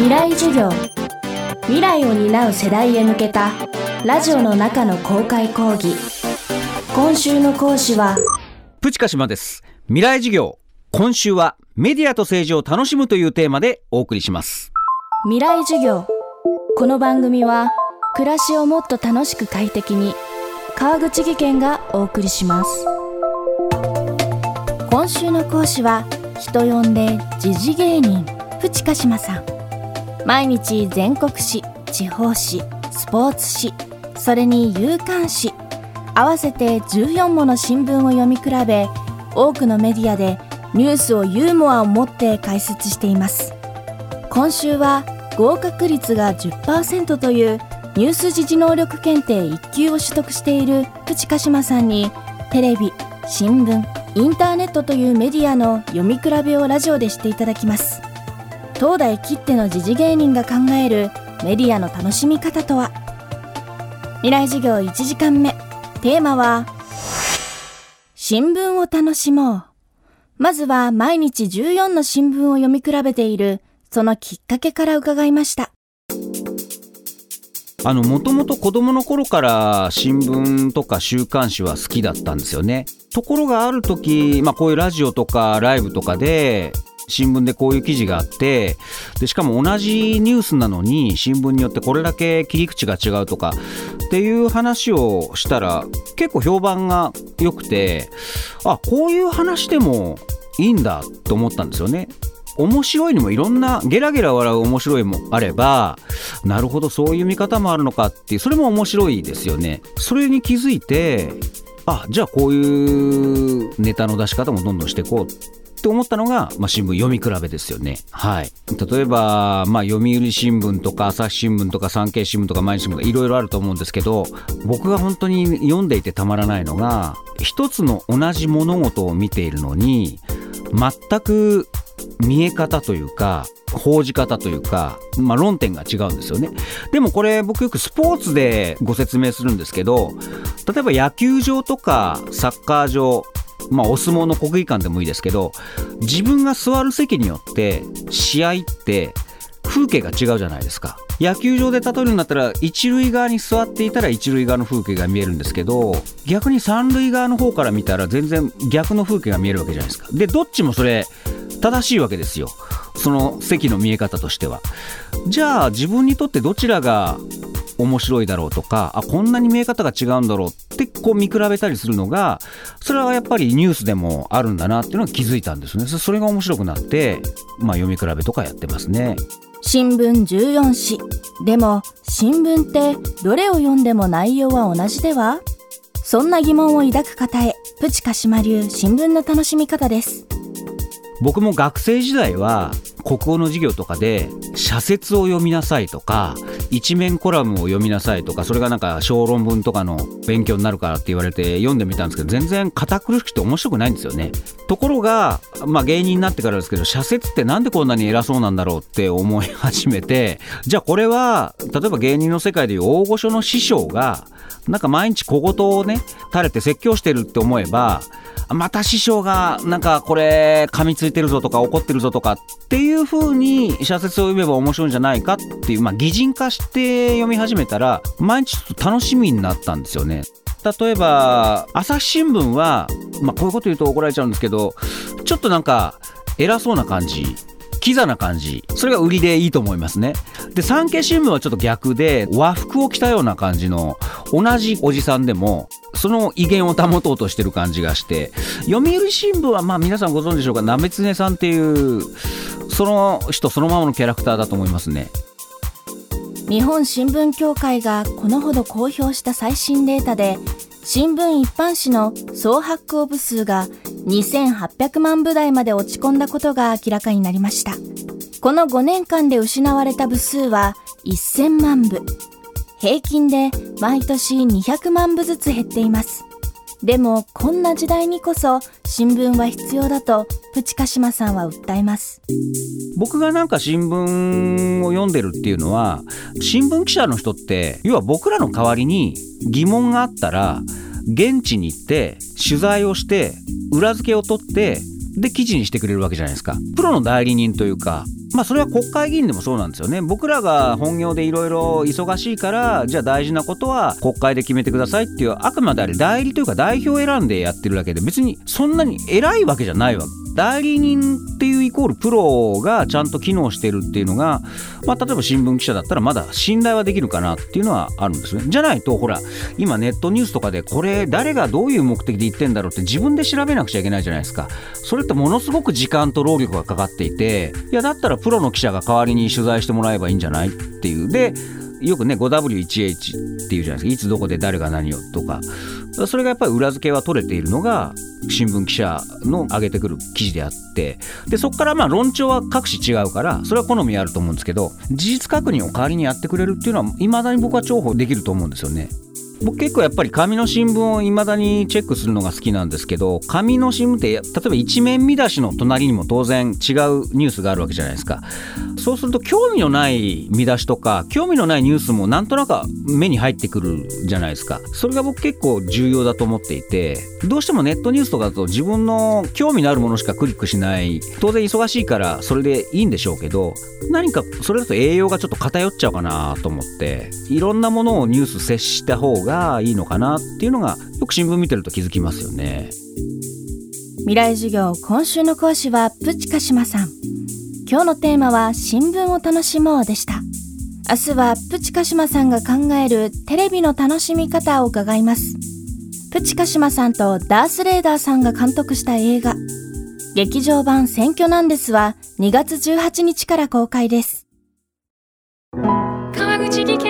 未来授業。未来を担う世代へ向けたラジオの中の公開講義。今週の講師はプチカシマです。未来授業。今週はメディアと政治を楽しむというテーマでお送りします。未来授業。この番組は暮らしをもっと楽しく快適に川口義賢がお送りします。今週の講師は人呼んで時事芸人プチカシマさん毎日全国紙地方紙スポーツ紙それに夕刊紙合わせて14もの新聞を読み比べ多くのメディアでニュースをユーモアを持って解説しています。今週は合格率が10%というニュース時事能力検定1級を取得しているプチカシマさんにテレビ、新聞、インターネットというメディアの読み比べをラジオでしていただきます。東大きっての時事芸人が考えるメディアの楽しみ方とは？未来授業1時間目。テーマは新聞を楽しもう。まずは毎日14の新聞を読み比べている。そのきっかけから伺いました。あのもともと子供の頃から新聞とか週刊誌は好きだったんですよね。ところがある時、まあ、こういうラジオとかライブとかで新聞でこういう記事があってでしかも同じニュースなのに新聞によってこれだけ切り口が違うとかっていう話をしたら結構評判が良くてあこういう話でもいいんだと思ったんですよね。面白いにもいろんなゲラゲラ笑う面白いもあればなるほどそういう見方もあるのかっていうそれも面白いですよねそれに気づいてあじゃあこういうネタの出し方もどんどんしていこうって思ったのが、まあ、新聞読み比べですよね。はい。例えば、まあ、読売新聞とか朝日新聞とか産経新聞とか毎日新聞とかいろいろあると思うんですけど、僕が本当に読んでいてたまらないのが、一つの同じ物事を見ているのに、全く見え方というか、報じ方というか、まあ、論点が違うんですよね。でもこれ僕よくスポーツでご説明するんですけど、例えば野球場とかサッカー場、まあ、お相撲の国技館でもいいですけど、自分が座る席によって試合って風景が違うじゃないですか。野球場で例えるんだったら一塁側に座っていたら一塁側の風景が見えるんですけど逆に三塁側の方から見たら全然逆の風景が見えるわけじゃないですか。でどっちもそれ正しいわけですよ。その席の見え方としては。じゃあ自分にとってどちらが面白いだろうとかあこんなに見え方が違うんだろうってこう見比べたりするのがそれはやっぱりニュースでもあるんだなっていうのが気づいたんですね。それが面白くなって、まあ、読み比べとかやってますね。新聞14紙でも新聞ってどれを読んでも内容は同じでは？そんな疑問を抱く方へプチカシマ流新聞の楽しみ方です。僕も学生時代は国語の授業とかで社説を読みなさいとか一面コラムを読みなさいとかそれがなんか小論文とかの勉強になるからって言われて読んでみたんですけど全然堅苦しくて面白くないんですよね。ところが、まあ、芸人になってからですけど社説ってなんでこんなに偉そうなんだろうって思い始めてじゃあこれは例えば芸人の世界でいう大御所の師匠がなんか毎日小言をね垂れて説教してるって思えばまた師匠がなんかこれ噛みついてるぞとか怒ってるぞとかっていう風に社説を読めば面白いんじゃないかっていう、まあ、擬人化して読み始めたら毎日ちょっと楽しみになったんですよね。例えば朝日新聞は、まあ、こういうこと言うと怒られちゃうんですけどちょっとなんか偉そうな感じキザな感じそれが売りでいいと思いますねで産経新聞はちょっと逆で和服を着たような感じの同じおじさんでもその威厳を保とうとしてる感じがして読売新聞はまあ皆さんご存知でしょうか？鍋常さんっていうその人そのままのキャラクターだと思いますね。日本新聞協会がこのほど公表した最新データで新聞一般紙の総発行部数が2800万部台まで落ち込んだことが明らかになりました。この5年間で失われた部数は1000万部。平均で毎年200万部ずつ減っています。でもこんな時代にこそ新聞は必要だとプチカシマさんは訴えます。僕がなんか新聞を読んでるっていうのは新聞記者の人って要は僕らの代わりに疑問があったら現地に行って取材をして裏付けを取ってで記事にしてくれるわけじゃないですか。プロの代理人というかまあそれは国会議員でもそうなんですよね。僕らが本業でいろいろ忙しいからじゃあ大事なことは国会で決めてくださいっていうあくまであれ代理というか代表を選んでやってるだけで別にそんなに偉いわけじゃないわけ。代理人っていうイコールプロがちゃんと機能してるっていうのが、まあ、例えば新聞記者だったらまだ信頼はできるかなっていうのはあるんですね。じゃないとほら今ネットニュースとかでこれ誰がどういう目的で言ってんだろうって自分で調べなくちゃいけないじゃないですか。それってものすごく時間と労力がかかっていていやだったらプロの記者が代わりに取材してもらえばいいんじゃないっていう。でよくね 5W1H っていうじゃないですか。いつどこで誰が何をとか。それがやっぱり裏付けは取れているのが新聞記者の上げてくる記事であって。でそこからまあ論調は各紙違うからそれは好みあると思うんですけど事実確認を代わりにやってくれるっていうのはいまだに僕は重宝できると思うんですよね。僕結構やっぱり紙の新聞をいまだにチェックするのが好きなんですけど紙の新聞って例えば一面見出しの隣にも当然違うニュースがあるわけじゃないですか。そうすると興味のない見出しとか興味のないニュースもなんとなく目に入ってくるじゃないですか。それが僕結構重要だと思っていてどうしてもネットニュースとかだと自分の興味のあるものしかクリックしない。当然忙しいからそれでいいんでしょうけど何かそれだと栄養がちょっと偏っちゃうかなと思っていろんなものをニュース接した方ががいいのかなっていうのがよく新聞見てると気づきますよね。未来授業今週の講師はプチカシマさん。今日のテーマは新聞を楽しもうでした。明日はプチカシマさんが考えるテレビの楽しみ方を伺います。プチカシマさんとダース・レーダーさんが監督した映画。劇場版選挙なんですは2月18日から公開です。川口技研